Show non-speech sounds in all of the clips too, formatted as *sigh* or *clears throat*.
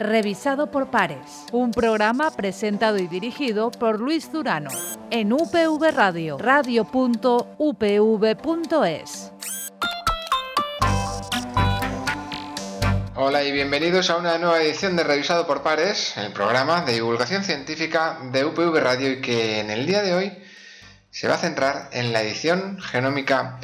revisado por pares. Un programa presentado y dirigido por Luis Durano en UPV Radio, radio.upv.es. Hola y bienvenidos a una nueva edición de Revisado por Pares, el programa de divulgación científica de UPV Radio y que en el día de hoy se va a centrar en la edición genómica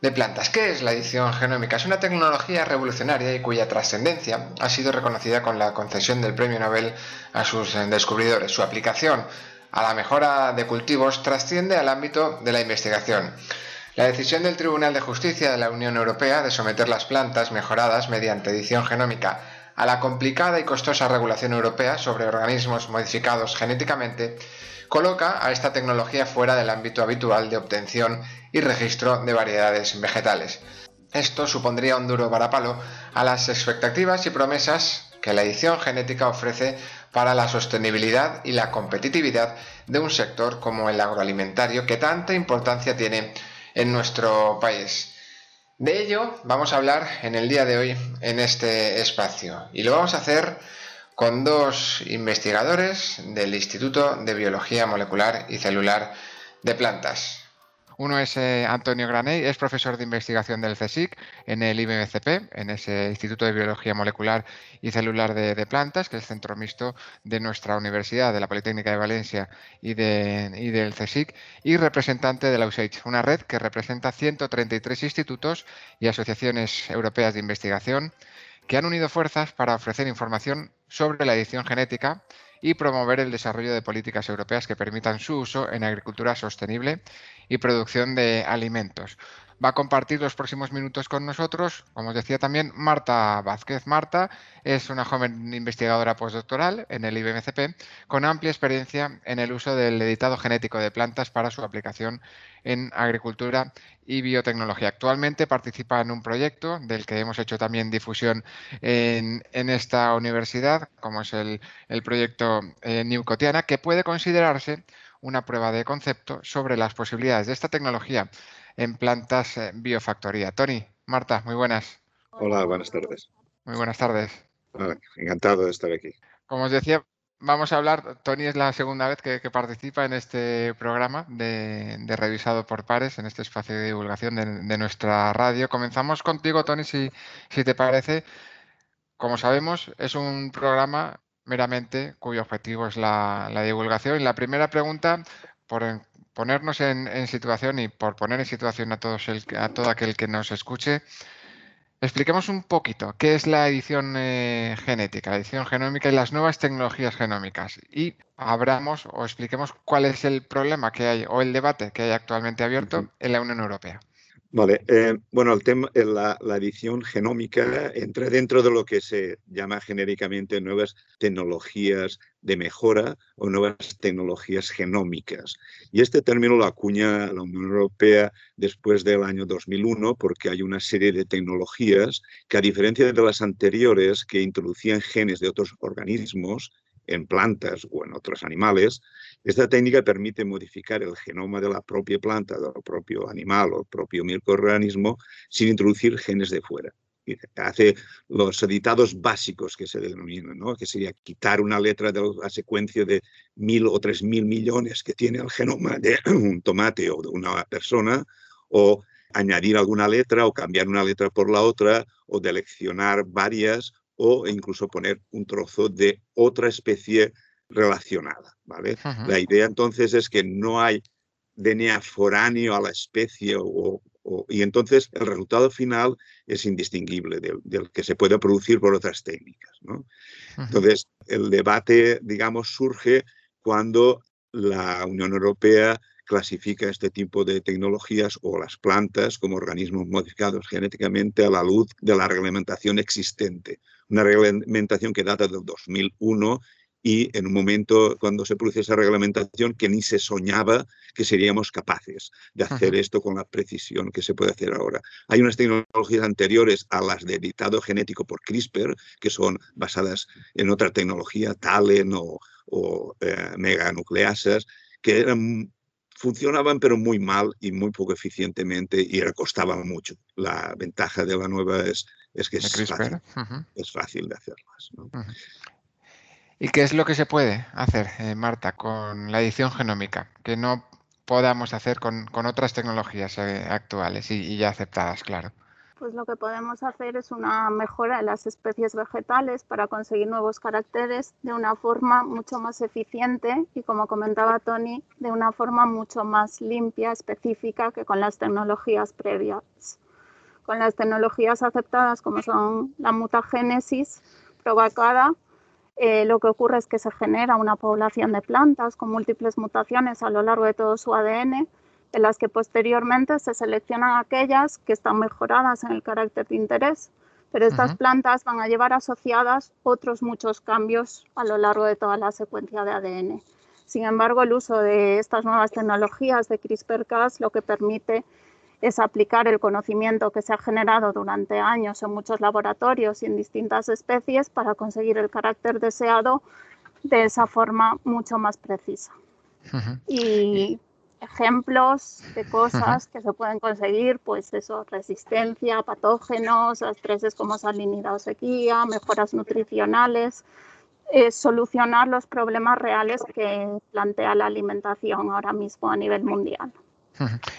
de plantas. ¿Qué es la edición genómica? Es una tecnología revolucionaria y cuya trascendencia ha sido reconocida con la concesión del Premio Nobel a sus descubridores. Su aplicación a la mejora de cultivos trasciende al ámbito de la investigación. La decisión del Tribunal de Justicia de la Unión Europea de someter las plantas mejoradas mediante edición genómica a la complicada y costosa regulación europea sobre organismos modificados genéticamente coloca a esta tecnología fuera del ámbito habitual de obtención y registro de variedades vegetales. Esto supondría un duro varapalo a las expectativas y promesas que la edición genética ofrece para la sostenibilidad y la competitividad de un sector como el agroalimentario que tanta importancia tiene en nuestro país. De ello vamos a hablar en el día de hoy en este espacio y lo vamos a hacer con dos investigadores del Instituto de Biología Molecular y Celular de Plantas. Uno es eh, Antonio Graney, es profesor de investigación del CSIC en el IBMCP, en ese Instituto de Biología Molecular y Celular de, Plantas, que es el centro mixto de nuestra universidad, de la Politécnica de Valencia y, del CSIC, y representante de la USAID, una red que representa 133 institutos y asociaciones europeas de investigación que han unido fuerzas para ofrecer información sobre la edición genética y promover el desarrollo de políticas europeas que permitan su uso en agricultura sostenible y producción de alimentos. Va a compartir los próximos minutos con nosotros, como os decía también, Marta Vázquez. Marta es una joven investigadora postdoctoral en el IBMCP con amplia experiencia en el uso del editado genético de plantas para su aplicación en agricultura y biotecnología. Actualmente participa en un proyecto del que hemos hecho también difusión en, esta universidad, como es el, proyecto eh, Newcotiana, que puede considerarse una prueba de concepto sobre las posibilidades de esta tecnología en plantas eh, biofactoría. Tony, Marta, muy buenas. Hola, buenas tardes. Muy buenas tardes. encantado de estar aquí. Como os decía, vamos a hablar, Tony es la segunda vez que, participa en este programa de, Revisado por Pares, en este espacio de divulgación de, nuestra radio. Comenzamos contigo, Tony, si, si te parece. Como sabemos, es un programa meramente cuyo objetivo es la, divulgación. Y la primera pregunta, por ponernos en, situación y por poner en situación a, todos el, a todo aquel que nos escuche, expliquemos un poquito qué es la edición eh, genética, la edición genómica y las nuevas tecnologías genómicas. Y abramos o expliquemos cuál es el problema que hay o el debate que hay actualmente abierto en la Unión Europea. Vale, eh, bueno, el tema, eh, la, la, edición genómica entra dentro de lo que se llama genéricamente nuevas tecnologías de mejora o nuevas tecnologías genómicas. Y este término lo acuña la Unión Europea después del año 2001 porque hay una serie de tecnologías que a diferencia de las anteriores que introducían genes de otros organismos, en plantas o en otros animales, esta técnica permite modificar el genoma de la propia planta, del propio animal o propio microorganismo sin introducir genes de fuera. Hace los editados básicos que se denominan, ¿no? que sería quitar una letra de la secuencia de mil o tres mil millones que tiene el genoma de *clears throat* un tomate o de una persona, o añadir alguna letra o cambiar una letra por la otra, o deleccionar varias, o incluso poner un trozo de otra especie relacionada. ¿vale? La idea entonces es que no hay DNA foráneo a la especie y entonces el resultado final es indistinguible del, que se puede producir por otras técnicas. ¿no? Entonces, el debate, digamos, surge cuando la Unión Europea clasifica este tipo de tecnologías o las plantas como organismos modificados genéticamente a la luz de la reglamentación existente. Una reglamentación que data del 2001 y en un momento cuando se produce esa reglamentación que ni se soñaba que seríamos capaces de hacer esto con la precisión que se puede hacer ahora. Hay unas tecnologías anteriores a las de editado genético por CRISPR, que son basadas en otra tecnología, TALEN o, o eh, meganucleasas, que eran funcionaban pero muy mal y muy poco eficientemente y costaban mucho. La ventaja de la nueva es es que es, fácil, es fácil de hacerlas. ¿Y qué es lo que se puede hacer, eh, Marta, con la edición genómica? Que no podamos hacer con, otras tecnologías eh, actuales y, ya aceptadas, claro. Pues lo que podemos hacer es una mejora de las especies vegetales para conseguir nuevos caracteres de una forma mucho más eficiente y, como comentaba Tony, de una forma mucho más limpia, específica que con las tecnologías previas. Con las tecnologías aceptadas como son la mutagénesis provocada, eh, lo que ocurre es que se genera una población de plantas con múltiples mutaciones a lo largo de todo su ADN de las que posteriormente se seleccionan aquellas que están mejoradas en el carácter de interés, pero estas plantas van a llevar asociadas otros muchos cambios a lo largo de toda la secuencia de ADN. Sin embargo, el uso de estas nuevas tecnologías de CRISPR-Cas lo que permite es aplicar el conocimiento que se ha generado durante años en muchos laboratorios y en distintas especies para conseguir el carácter deseado de esa forma mucho más precisa. Y ejemplos de cosas que se pueden conseguir, pues eso, resistencia patógenos, estreses como salinidad o sequía, mejoras nutricionales, eh, solucionar los problemas reales que plantea la alimentación ahora mismo a nivel mundial.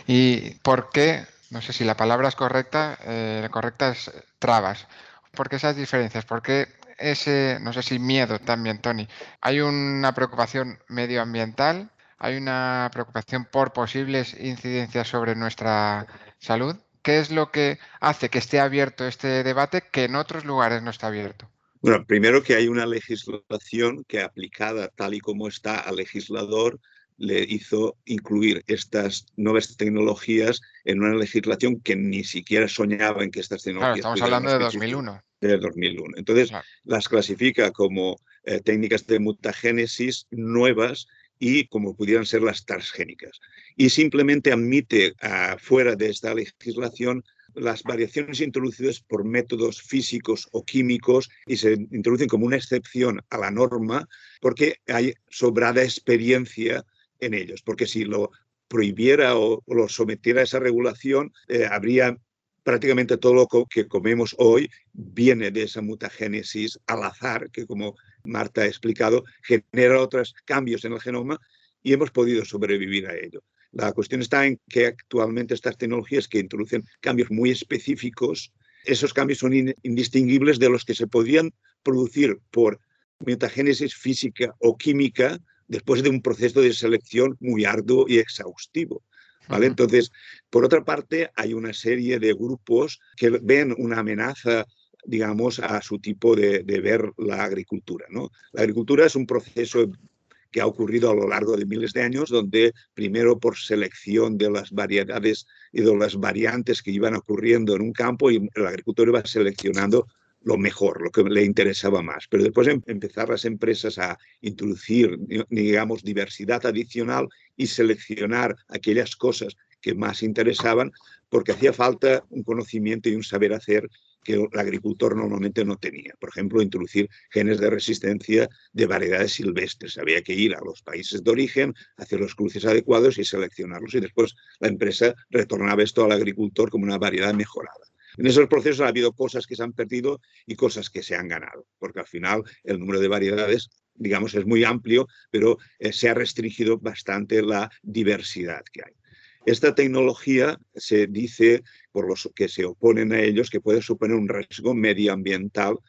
¿Y por qué, no sé si la palabra es correcta, eh, correcta es trabas? ¿Por qué esas diferencias? ¿Por qué ese, no sé si miedo también, Tony? ¿Hay una preocupación medioambiental? Hay una preocupación por posibles incidencias sobre nuestra salud. ¿Qué es lo que hace que esté abierto este debate que en otros lugares no está abierto? Bueno, primero que hay una legislación que aplicada tal y como está al legislador le hizo incluir estas nuevas tecnologías en una legislación que ni siquiera soñaba en que estas tecnologías. Claro, estamos hablando de 2001. De 2001. Entonces, las clasifica como eh, técnicas de mutagénesis nuevas y como pudieran ser las transgénicas. Y simplemente admite fuera de esta legislación las variaciones introducidas por métodos físicos o químicos y se introducen como una excepción a la norma porque hay sobrada experiencia en ellos. Porque si lo prohibiera o, lo sometiera a esa regulación, eh, habría prácticamente todo lo que comemos hoy viene de esa mutagénesis al azar, que como Marta ha explicado, genera otros cambios en el genoma y hemos podido sobrevivir a ello. La cuestión está en que actualmente estas tecnologías que introducen cambios muy específicos, esos cambios son indistinguibles de los que se podían producir por metagénesis física o química después de un proceso de selección muy arduo y exhaustivo. ¿Vale? Entonces, por otra parte, hay una serie de grupos que ven una amenaza digamos, a su tipo de, ver la agricultura. ¿no? La agricultura es un proceso que ha ocurrido a lo largo de miles de años, donde primero por selección de las variedades y de las variantes que iban ocurriendo en un campo, y el agricultor iba seleccionando lo mejor, lo que le interesaba más. Pero después de em, empezar las empresas a introducir, digamos, diversidad adicional y seleccionar aquellas cosas que más interesaban, porque hacía falta un conocimiento y un saber hacer que el agricultor normalmente no tenía. Por ejemplo, introducir genes de resistencia de variedades silvestres. Había que ir a los países de origen, hacer los cruces adecuados y seleccionarlos. Y después la empresa retornaba esto al agricultor como una variedad mejorada. En esos procesos ha habido cosas que se han perdido y cosas que se han ganado, porque al final el número de variedades, digamos, es muy amplio, pero eh, se ha restringido bastante la diversidad que hay. Esta tecnología se dice por los que se oponen a ellos que puede suponer un riesgo medioambiental,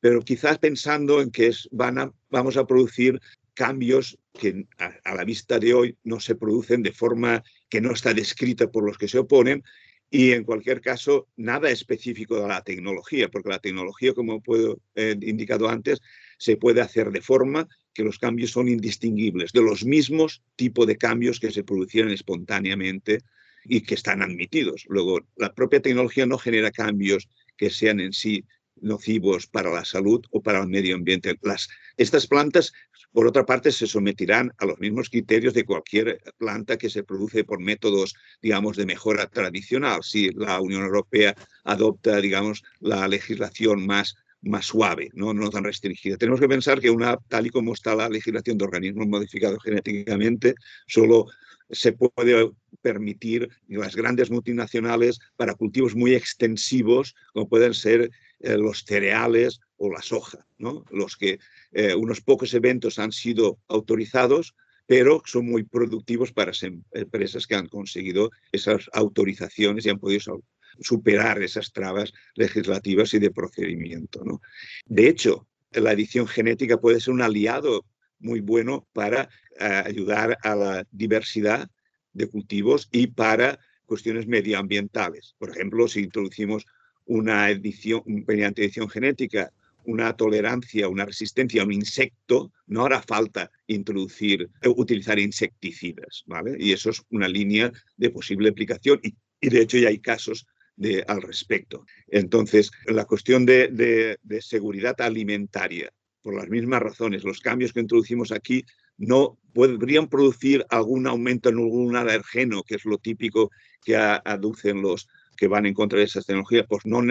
pero quizás pensando en que van a, vamos a producir cambios que a, la vista de hoy no se producen de forma que no está descrita por los que se oponen y en cualquier caso nada específico de la tecnología, porque la tecnología, como puedo eh, indicado antes, se puede hacer de forma que los cambios son indistinguibles de los mismos tipos de cambios que se producieron espontáneamente y que están admitidos. Luego, la propia tecnología no genera cambios que sean en sí nocivos para la salud o para el medio ambiente. Las, estas plantas, por otra parte, se someterán a los mismos criterios de cualquier planta que se produce por métodos, digamos, de mejora tradicional. Si la Unión Europea adopta, digamos, la legislación más más suave, ¿no? no tan restringida. Tenemos que pensar que una, tal y como está la legislación de organismos modificados genéticamente, solo se puede permitir las grandes multinacionales para cultivos muy extensivos, como pueden ser eh, los cereales o la soja, ¿no? Los que eh, unos pocos eventos han sido autorizados, pero son muy productivos para empresas que han conseguido esas autorizaciones y han podido superar esas trabas legislativas y de procedimiento. ¿no? De hecho, la edición genética puede ser un aliado muy bueno para eh, ayudar a la diversidad de cultivos y para cuestiones medioambientales. Por ejemplo, si introducimos una edición, mediante edición genética, una tolerancia, una resistencia a un insecto, no hará falta introducir, eh, utilizar insecticidas, ¿vale? Y eso es una línea de posible aplicación y, de hecho ya hay casos de, al respecto. Entonces, la cuestión de, de seguridad alimentaria, por las mismas razones, los cambios que introducimos aquí no podrían producir algún aumento en algún alergeno, que es lo típico que aducen los que van en contra de esas tecnologías, pues, no,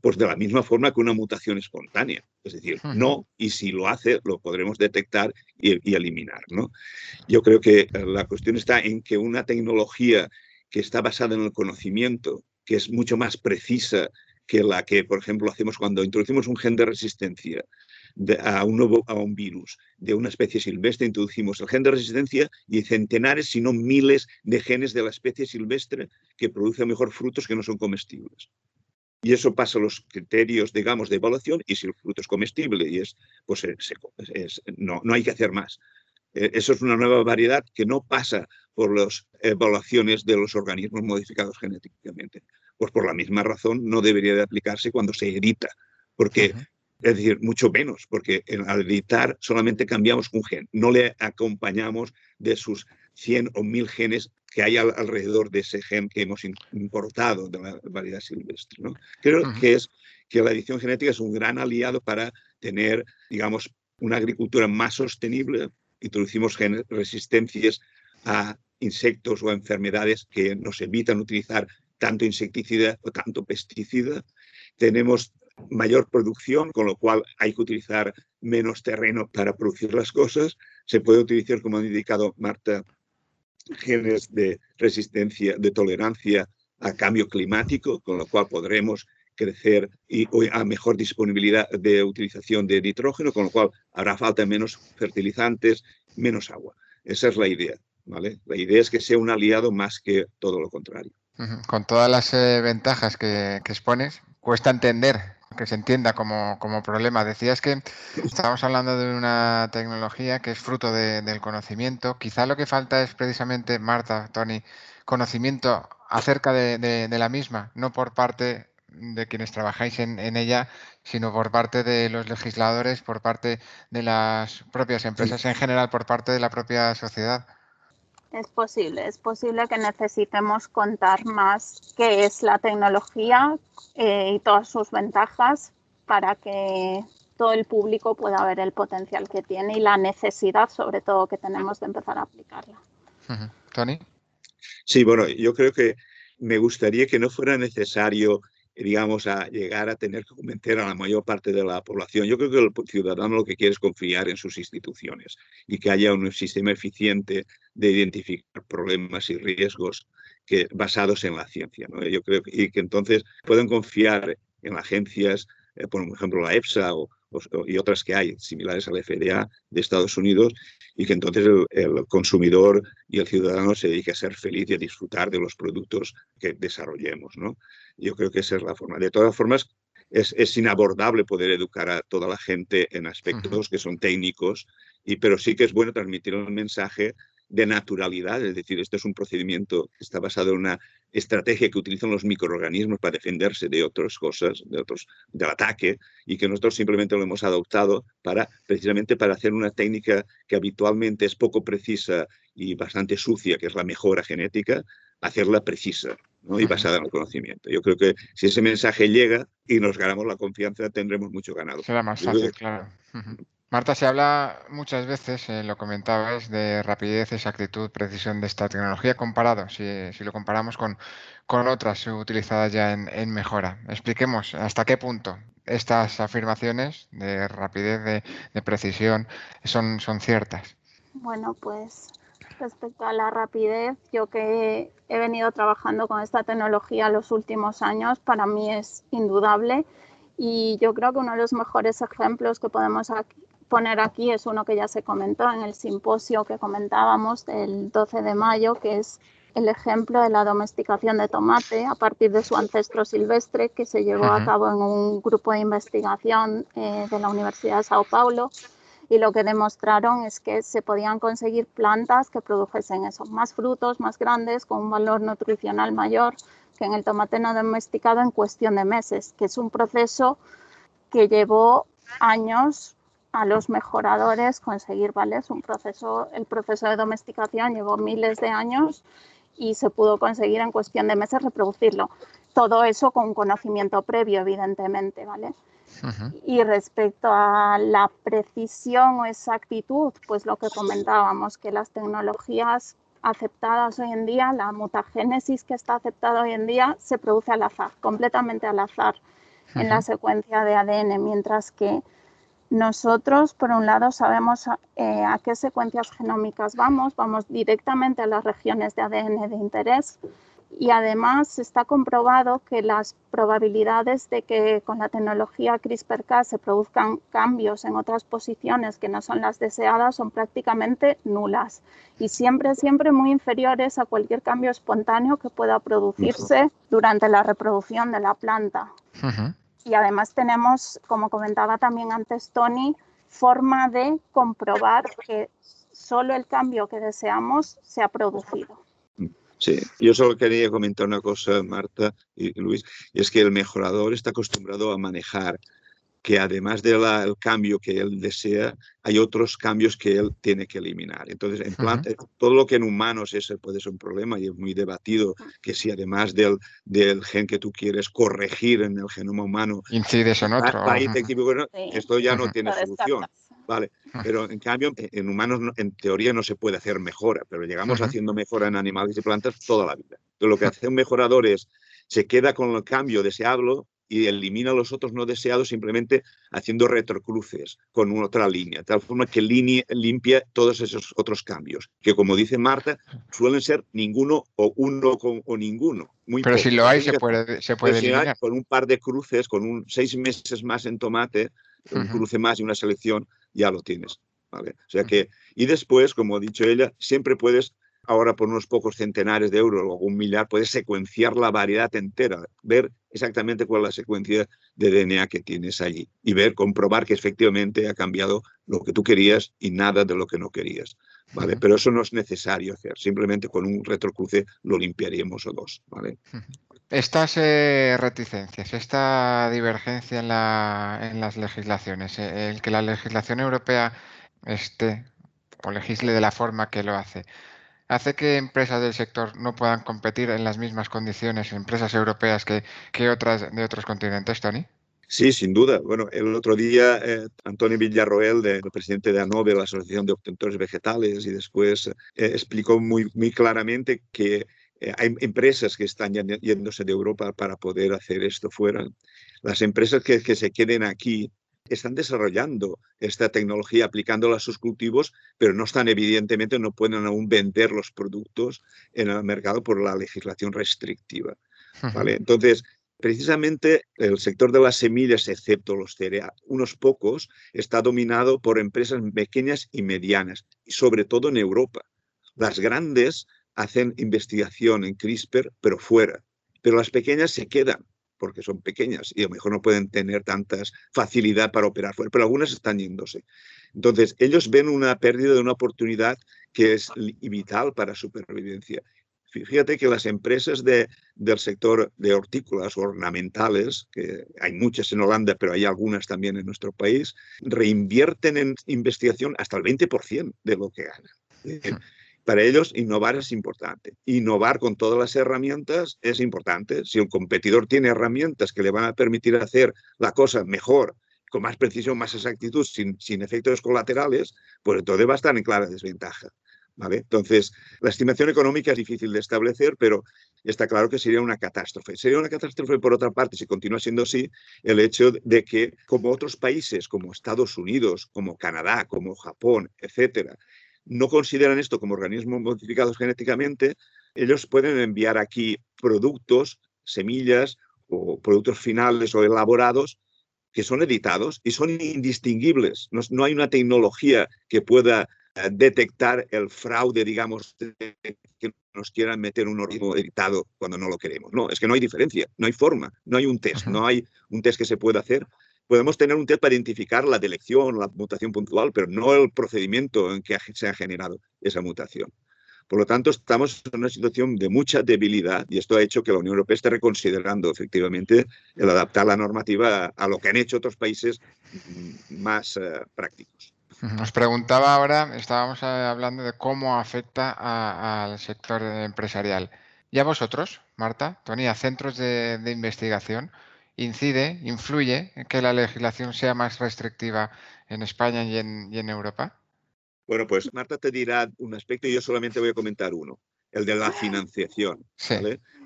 pues de la misma forma que una mutación espontánea. Es decir, no, y si lo hace, lo podremos detectar y, eliminar. ¿no? Yo creo que la cuestión está en que una tecnología que está basada en el conocimiento, que es mucho más precisa que la que, por ejemplo, hacemos cuando introducimos un gen de resistencia a, un nuevo, a un virus de una especie silvestre, introducimos el gen de resistencia y centenares, si no miles, de genes de la especie silvestre que producen mejor frutos que no son comestibles. Y eso pasa a los criterios, digamos, de evaluación y si el fruto es comestible y es, pues no, no hay que hacer más. Eh, eso es una nueva variedad que no pasa por las evaluaciones de los organismos modificados genéticamente. Pues por la misma razón no debería de aplicarse cuando se edita, porque es decir, mucho menos, porque al editar solamente cambiamos un gen, no le acompañamos de sus 100 o 1000 genes que hay alrededor de ese gen que hemos importado de la variedad silvestre. ¿no? Creo que, es, que la edición genética es un gran aliado para tener, digamos, una agricultura más sostenible. Introducimos resistencias a insectos o a enfermedades que nos evitan utilizar tanto insecticida o tanto pesticida. Tenemos mayor producción, con lo cual hay que utilizar menos terreno para producir las cosas. Se puede utilizar, como ha indicado Marta, genes de resistencia, de tolerancia a cambio climático, con lo cual podremos crecer y a mejor disponibilidad de utilización de nitrógeno, con lo cual habrá falta menos fertilizantes, menos agua. Esa es la idea. ¿vale? La idea es que sea un aliado más que todo lo contrario. Con todas las eh, ventajas que, que expones, cuesta entender que se entienda como, problema. Decías que estamos hablando de una tecnología que es fruto del conocimiento. Quizá lo que falta es precisamente, Marta, Tony, conocimiento acerca de, la misma, no por parte de quienes trabajáis en, en, ella, sino por parte de los legisladores, por parte de las propias empresas, en general por parte de la propia sociedad. Es posible, es posible que necesitemos contar más qué es la tecnología eh, y todas sus ventajas para que todo el público pueda ver el potencial que tiene y la necesidad, sobre todo, que tenemos de empezar a aplicarla. Tony. Sí, bueno, yo creo que me gustaría que no fuera necesario digamos, a llegar a tener que convencer a la mayor parte de la población. Yo creo que el ciudadano lo que quiere es confiar en sus instituciones y que haya un sistema eficiente de identificar problemas y riesgos basados en la ciencia. ¿no? Yo creo que, y que entonces pueden confiar en agencias, eh, por ejemplo, la EFSA o, y otras que hay similares a la FDA de Estados Unidos, y que entonces el, el, consumidor y el ciudadano se dedique a ser feliz y a disfrutar de los productos que desarrollemos. ¿no? Yo creo que esa es la forma. De todas formas, es, es inabordable poder educar a toda la gente en aspectos que son técnicos, y, pero sí que es bueno transmitir un mensaje de naturalidad, es decir, este es un procedimiento que está basado en una estrategia que utilizan los microorganismos para defenderse de otras cosas, de otros, del ataque, y que nosotros simplemente lo hemos adoptado para, precisamente para hacer una técnica que habitualmente es poco precisa y bastante sucia, que es la mejora genética, hacerla precisa y basada en el conocimiento. Yo creo que si ese mensaje llega y nos ganamos la confianza, tendremos mucho ganado. Será más fácil, claro. Marta, se habla muchas veces, eh, lo comentabas, de rapidez, exactitud, precisión de esta tecnología comparado, si, lo comparamos con, con, otras utilizadas ya en, mejora. Expliquemos hasta qué punto estas afirmaciones de rapidez, de, de precisión, son, son ciertas. Bueno, pues respecto a la rapidez, yo que he venido trabajando con esta tecnología los últimos años, para mí es indudable Y yo creo que uno de los mejores ejemplos que podemos poner aquí es uno que ya se comentó en el simposio que comentábamos del 12 de mayo, que es el ejemplo de la domesticación de tomate a partir de su ancestro silvestre que se llevó a cabo en un grupo de investigación eh, de la Universidad de Sao Paulo y lo que demostraron es que se podían conseguir plantas que produjesen eso, más frutos más grandes con un valor nutricional mayor que en el tomate no domesticado en cuestión de meses, que es un proceso que llevó años a los mejoradores conseguir, ¿vale? Es un proceso, el proceso de domesticación llevó miles de años y se pudo conseguir en cuestión de meses reproducirlo. Todo eso con conocimiento previo, evidentemente, ¿vale? Y respecto a la precisión o exactitud, pues lo que comentábamos, que las tecnologías aceptadas hoy en día, la mutagénesis que está aceptada hoy en día, se produce al azar, completamente al azar en la secuencia de ADN, mientras que nosotros, por un lado, sabemos eh, a qué secuencias genómicas vamos, vamos directamente a las regiones de ADN de interés y además está comprobado que las probabilidades de que con la tecnología CRISPR-Cas se produzcan cambios en otras posiciones que no son las deseadas son prácticamente nulas y siempre, siempre muy inferiores a cualquier cambio espontáneo que pueda producirse durante la reproducción de la planta. Y además tenemos, como comentaba también antes Tony, forma de comprobar que solo el cambio que deseamos se ha producido. Sí, yo solo quería comentar una cosa, Marta y Luis, y es que el mejorador está acostumbrado a manejar que además del cambio que él desea, hay otros cambios que él tiene que eliminar. Entonces, en plan, todo lo que en humanos es, puede ser un problema y es muy debatido que si además del, del gen que tú quieres corregir en el genoma humano, incides en otro. esto ya no tiene solución. Vale, pero en cambio en humanos en teoría no se puede hacer mejora, pero llegamos haciendo mejora en animales y plantas toda la vida. Entonces, lo que hace un mejorador es se queda con el cambio deseable y elimina los otros no deseados simplemente haciendo retrocruces con otra línea, de tal forma que limpia todos esos otros cambios, que como dice Marta, suelen ser ninguno o uno con, o ninguno. Muy Pero si lo hay, se puede, se puede eliminar. con un par de cruces, con un seis meses más en tomate, un cruce más y una selección, ya lo tienes. ¿vale? O sea que, y después, como ha dicho ella, siempre puedes ahora por unos pocos centenares de euros o un millar, puedes secuenciar la variedad entera, ver exactamente cuál es la secuencia de DNA que tienes allí y ver, comprobar que efectivamente ha cambiado lo que tú querías y nada de lo que no querías. ¿vale? Pero eso no es necesario hacer, simplemente con un retrocruce lo limpiaríamos o dos. ¿vale? Estas eh, reticencias, esta divergencia en, la, en las legislaciones, eh, el que la legislación europea esté o legisle de la forma que lo hace, hace que empresas del sector no puedan competir en las mismas condiciones, empresas europeas que, que otras de otros continentes, Tony? Sí, sin duda. Bueno, el otro día eh, Antonio Villarroel, el presidente de ANOVE, la Asociación de Obtentores Vegetales, y después eh, explicó muy, muy claramente que eh, hay empresas que están yéndose de Europa para poder hacer esto fuera. Las empresas que, que se queden aquí están desarrollando esta tecnología aplicándola a sus cultivos, pero no están, evidentemente, no pueden aún vender los productos en el mercado por la legislación restrictiva. ¿vale? Entonces, precisamente el sector de las semillas, excepto los cereales, unos pocos, está dominado por empresas pequeñas y medianas, y sobre todo en Europa. Las grandes hacen investigación en CRISPR, pero fuera, pero las pequeñas se quedan porque son pequeñas y a lo mejor no pueden tener tantas facilidad para operar fuera, pero algunas están yéndose. Entonces, ellos ven una pérdida de una oportunidad que es vital para supervivencia. Fíjate que las empresas de, del sector de hortícolas ornamentales, que hay muchas en Holanda, pero hay algunas también en nuestro país, reinvierten en investigación hasta el 20% de lo que ganan. Para ellos, innovar es importante. Innovar con todas las herramientas es importante. Si un competidor tiene herramientas que le van a permitir hacer la cosa mejor, con más precisión, más exactitud, sin, sin efectos colaterales, pues entonces va a estar en clara desventaja. ¿Vale? Entonces, la estimación económica es difícil de establecer, pero está claro que sería una catástrofe. Sería una catástrofe, por otra parte, si continúa siendo así, el hecho de que, como otros países, como Estados Unidos, como Canadá, como Japón, etcétera, no consideran esto como organismos modificados genéticamente, ellos pueden enviar aquí productos, semillas o productos finales o elaborados que son editados y son indistinguibles. No, hay una tecnología que pueda eh, detectar el fraude, digamos, que nos quieran meter un organismo editado cuando no lo queremos. No, es que no hay diferencia, no hay forma, no hay un test, no hay un test que se pueda hacer. Podemos tener un test para identificar la delección, la mutación puntual, pero no el procedimiento en que se ha generado esa mutación. Por lo tanto, estamos en una situación de mucha debilidad y esto ha hecho que la Unión Europea esté reconsiderando efectivamente el adaptar la normativa a, lo que han hecho otros países mm, más eh, prácticos. Nos preguntaba ahora, estábamos eh, hablando de cómo afecta al sector empresarial. ¿Y a vosotros, Marta, Tony, a centros de, de investigación? ¿Incide, influye en que la legislación sea más restrictiva en España y en, y en Europa? Bueno, pues Marta te dirá un aspecto y yo solamente voy a comentar uno, el de la financiación.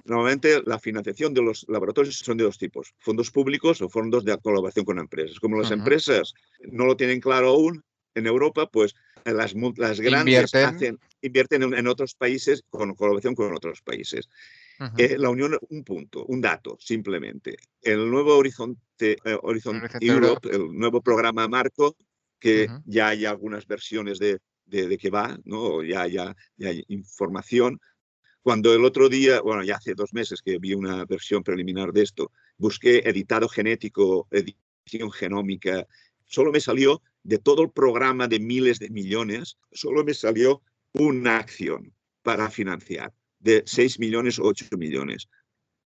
Normalmente la financiación de los laboratorios son de dos tipos, fondos públicos o fondos de colaboración con empresas. Como las empresas no lo tienen claro aún, en Europa, pues las, las grandes invierten, en, otros países con colaboración con otros países. Eh, la Unión, un punto, un dato, simplemente. El nuevo Horizonte, eh, Horizonte, Europe, el nuevo programa Marco, que ya hay algunas versiones de, de, que va, ¿no? Ya, ya, ya hay información. Cuando el otro día, bueno, ya hace dos meses que vi una versión preliminar de esto, busqué editado genético, edición genómica, solo me salió de todo el programa de miles de millones, solo me salió una acción para financiar de 6 millones o 8 millones,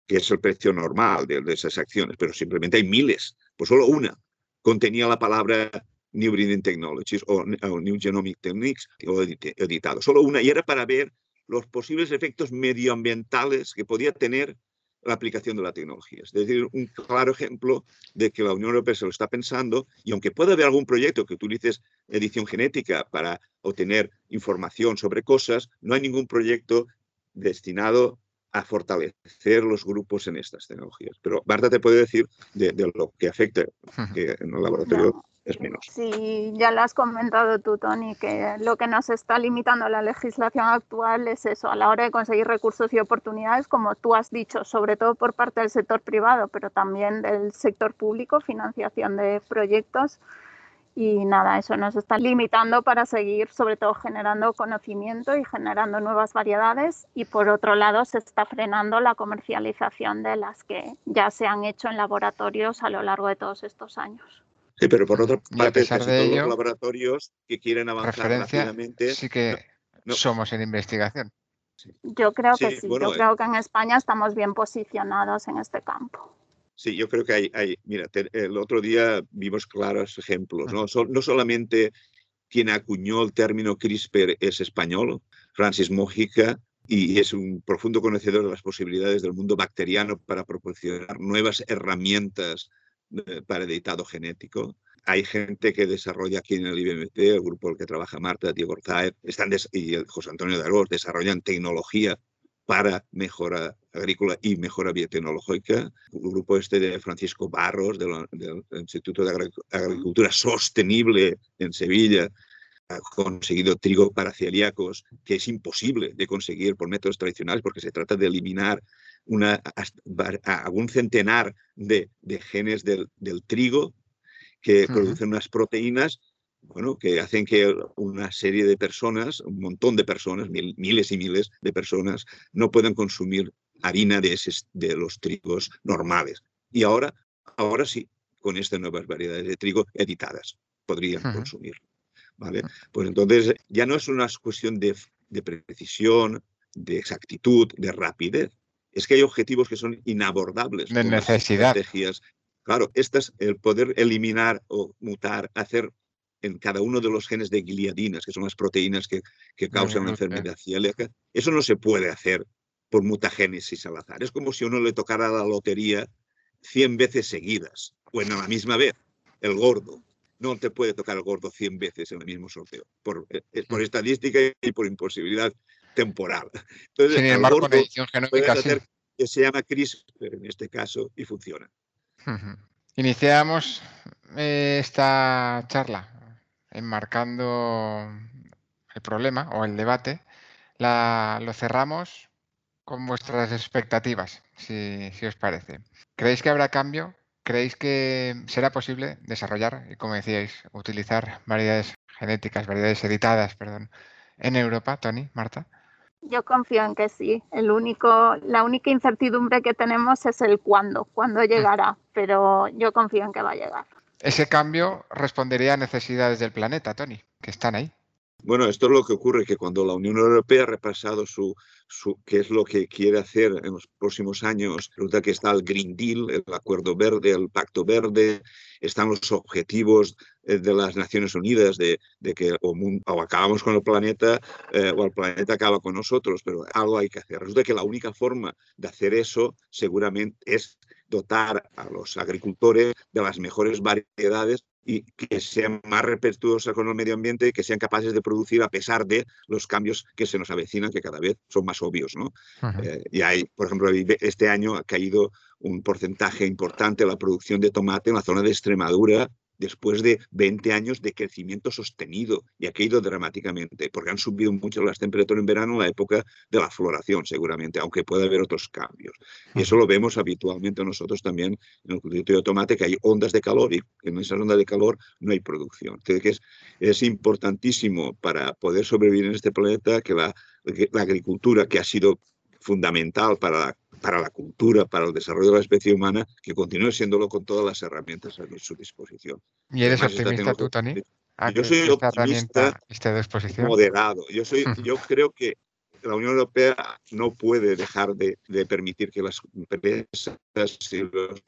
que es el precio normal de, de, esas acciones, pero simplemente hay miles, pues solo una contenía la palabra New Breeding Technologies o, New Genomic Techniques o editado. Solo una, y era para ver los posibles efectos medioambientales que podía tener la aplicación de la tecnología. Es decir, un claro ejemplo de que la Unión Europea se lo está pensando y aunque pueda haber algún proyecto que utilices edición genética para obtener información sobre cosas, no hay ningún proyecto destinado a fortalecer los grupos en estas tecnologías. Pero Marta te puede decir de, lo que afecta que en el laboratorio es menos. Sí, ya lo has comentado tú, Tony, que lo que nos está limitando la legislación actual es eso, a la hora de conseguir recursos y oportunidades, como tú has dicho, sobre todo por parte del sector privado, pero también del sector público, financiación de proyectos. Y nada, eso nos está limitando para seguir, sobre todo, generando conocimiento y generando nuevas variedades. Y por otro lado, se está frenando la comercialización de las que ya se han hecho en laboratorios a lo largo de todos estos años. Sí, pero por otra parte, a pesar de ello, los laboratorios que quieren avanzar rápidamente. Sí que somos en investigación. Yo creo que sí, yo creo que en España estamos bien posicionados en este campo. Sí, yo creo que hay, hay mira, el otro día vimos claros ejemplos, ¿no? no solamente quien acuñó el término CRISPR es español, Francis Mojica, y es un profundo conocedor de las posibilidades del mundo bacteriano para proporcionar nuevas herramientas eh, para editado genético. Hay gente que desarrolla aquí en el IBMT, el grupo en el que trabaja Marta, Diego Orzaer, están y José Antonio Dargos, desarrollan tecnología para mejora agrícola y mejora biotecnológica. El grupo este de Francisco Barros, del, Instituto de Agricultura Sostenible en Sevilla, ha conseguido trigo para celíacos, que es imposible de conseguir por métodos tradicionales porque se trata de eliminar una, algún centenar de, genes del, trigo que producen unas proteínas bueno, que hacen que una serie de personas, un montón de personas, miles y miles de personas, no puedan consumir harina de, de los trigos normales. Y ahora, ahora sí, con estas nuevas variedades de trigo editadas, podrían consumir. ¿vale? Pues entonces ya no es una cuestión de, de precisión, de exactitud, de rapidez, es que hay objetivos que son inabordables. De necesidad. Estrategias. Claro, estas, el poder eliminar o mutar, hacer en cada uno de los genes de gliadinas, que son las proteínas que, causan la enfermedad celíaca, eso no se puede hacer por mutagénesis al azar. Es como si uno le tocara la lotería 100 veces seguidas o en la misma vez. El gordo. No te puede tocar el gordo 100 veces en el mismo sorteo, por, eh, por estadística y por imposibilidad temporal. Entonces, Sin embargo, con edición genómica hacer, que se llama CRISPR en este caso y funciona. Iniciamos eh, esta charla enmarcando el problema o el debate. La, lo cerramos con vuestras expectativas, si, si os parece. ¿Creéis que habrá cambio ¿creéis que será posible desarrollar y, como decíais, utilizar variedades genéticas, variedades editadas, perdón, en Europa, Tony, Marta? Yo confío en que sí. El único, la única incertidumbre que tenemos es el cuándo, cuándo mm. llegará, pero yo confío en que va a llegar. Ese cambio respondería a necesidades del planeta, Tony, que están ahí. Bueno, esto es lo que ocurre, que cuando la Unión Europea ha repasado su, su, qué es lo que quiere hacer en los próximos años, resulta que está el Green Deal, el Acuerdo Verde, el Pacto Verde, están los objetivos eh, de las Naciones Unidas de, que acabamos con el planeta eh, o el planeta acaba con nosotros, pero algo hay que hacer. Resulta que la única forma de hacer eso seguramente es dotar a los agricultores de las mejores variedades y que sean más respetuosas con el medio ambiente y que sean capaces de producir a pesar de los cambios que se nos avecinan, que cada vez son más obvios. ¿no? Eh, y hay, por ejemplo, este año ha caído un porcentaje importante la producción de tomate en la zona de Extremadura después de 20 años de crecimiento sostenido y ha caído dramáticamente, porque han subido mucho las temperaturas en verano en la época de la floración, seguramente, aunque puede haber otros cambios. Y eso lo vemos habitualmente nosotros también en el cultivo de tomate, que hay ondas de calor y en esas ondas de calor no hay producción. Entonces, que es, es importantísimo para poder sobrevivir en este planeta que la, que la agricultura, que ha sido fundamental para la para la cultura, para el desarrollo de la especie humana, que continúe siéndolo con todas las herramientas a su disposición. ¿Y eres optimista tú, Tony? Yo soy optimista moderado. Yo, soy, yo creo que la Unión Europea no puede dejar de, de permitir que las empresas y los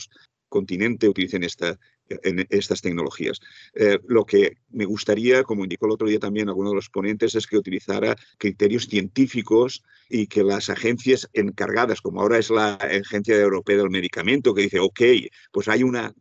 continentes utilicen esta, en estas tecnologías. Eh, lo que me gustaría, como indicó el otro día también alguno de los ponentes, es que utilizara criterios científicos y que las agencias encargadas, como ahora es la Agencia Europea del Medicamento, que dice, ok, pues hay una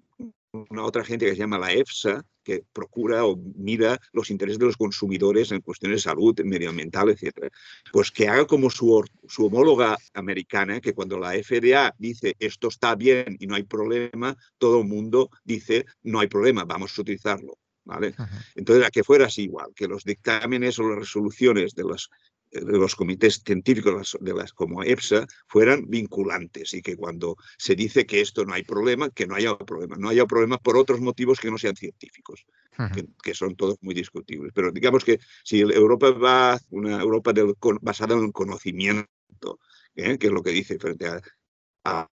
una otra agencia que se llama la EFSA, que procura o mira los intereses de los consumidores en cuestiones de salud, medioambiental, etc. Pues que haga como su, su homóloga americana, que cuando la FDA dice esto está bien y no hay problema, todo el mundo dice no hay problema, vamos a utilizarlo. ¿Vale? Entonces, a que fuera así igual, que los dictámenes o las resoluciones de las los comités científicos de las como EPSA fueran vinculantes y que cuando se dice que esto no hay problema, que no haya problema. No haya problema por otros motivos que no sean científicos, que, son todos muy discutibles. Pero digamos que si Europa va una Europa basada en el conocimiento, ¿eh? que es lo que dice frente a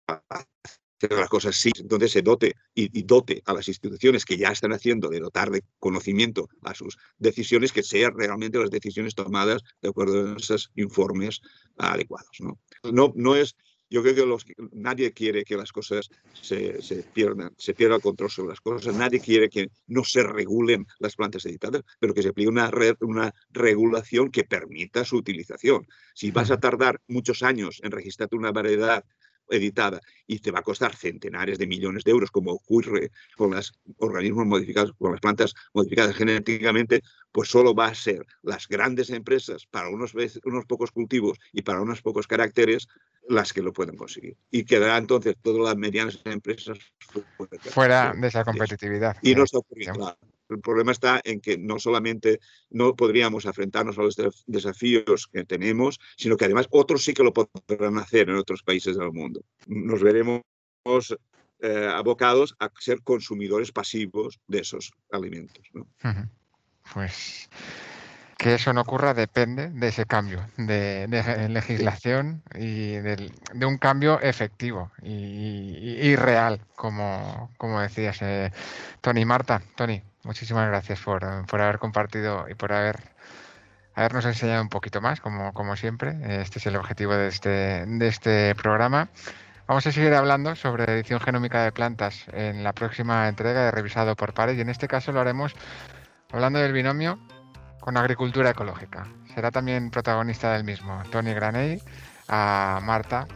las cosas sí, entonces se dote y, dote a las instituciones que ya están haciendo de dotar de conocimiento a sus decisiones, que sean realmente las decisiones tomadas de acuerdo a esos informes adecuados. ¿no? No, no es, yo creo que los, nadie quiere que las cosas se, se, pierdan, se pierda el control sobre las cosas, nadie quiere que no se regulen las plantas editadas, pero que se aplique una, una regulación que permita su utilización. Si vas a tardar muchos años en registrar una variedad editada y te va a costar centenares de millones de euros, como ocurre con los organismos modificados, con las plantas modificadas genéticamente, pues solo va a ser las grandes empresas para unos, unos pocos cultivos y para unos pocos caracteres las que lo pueden conseguir. Y quedará entonces todas las medianas empresas fuera de esa competitividad. Y no está ocurriendo. El problema está en que no solamente no podríamos enfrentarnos a los desafíos que tenemos, sino que además otros sí que lo podrán hacer en otros países del mundo. Nos veremos eh, abocados a ser consumidores pasivos de esos alimentos. Pues que eso no ocurra depende de ese cambio de, legislación y de, un cambio efectivo y, real, como, decías, eh, Tony. Marta, Tony, muchísimas gracias por, haber compartido y por haber habernos enseñado un poquito más, como, como siempre. Este es el objetivo de este, de este programa. Vamos a seguir hablando sobre edición genómica de plantas en la próxima entrega de Revisado por Pares y en este caso lo haremos hablando del binomio con agricultura ecológica. Será también protagonista del mismo. Tony Graney a Marta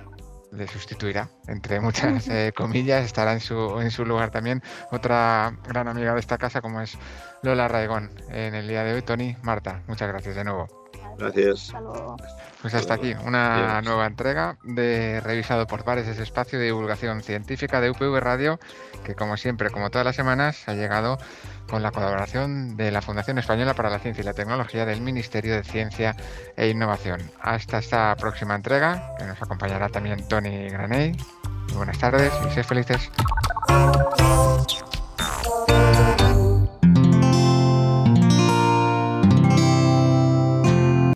le sustituirá, entre muchas eh, comillas, estará en su, en su lugar también otra gran amiga de esta casa como es Lola Raigón. En el día de hoy, Tony, Marta, muchas gracias de nuevo. Gracias. Pues hasta aquí, una nueva entrega de Revisado por Pares, ese espacio de divulgación científica de UPV Radio, que como siempre, como todas las semanas, ha llegado con la colaboración de la Fundación Española para la Ciencia y la Tecnología del Ministerio de Ciencia e Innovación. Hasta esta próxima entrega, que nos acompañará también Tony Graney. buenas tardes y sean felices.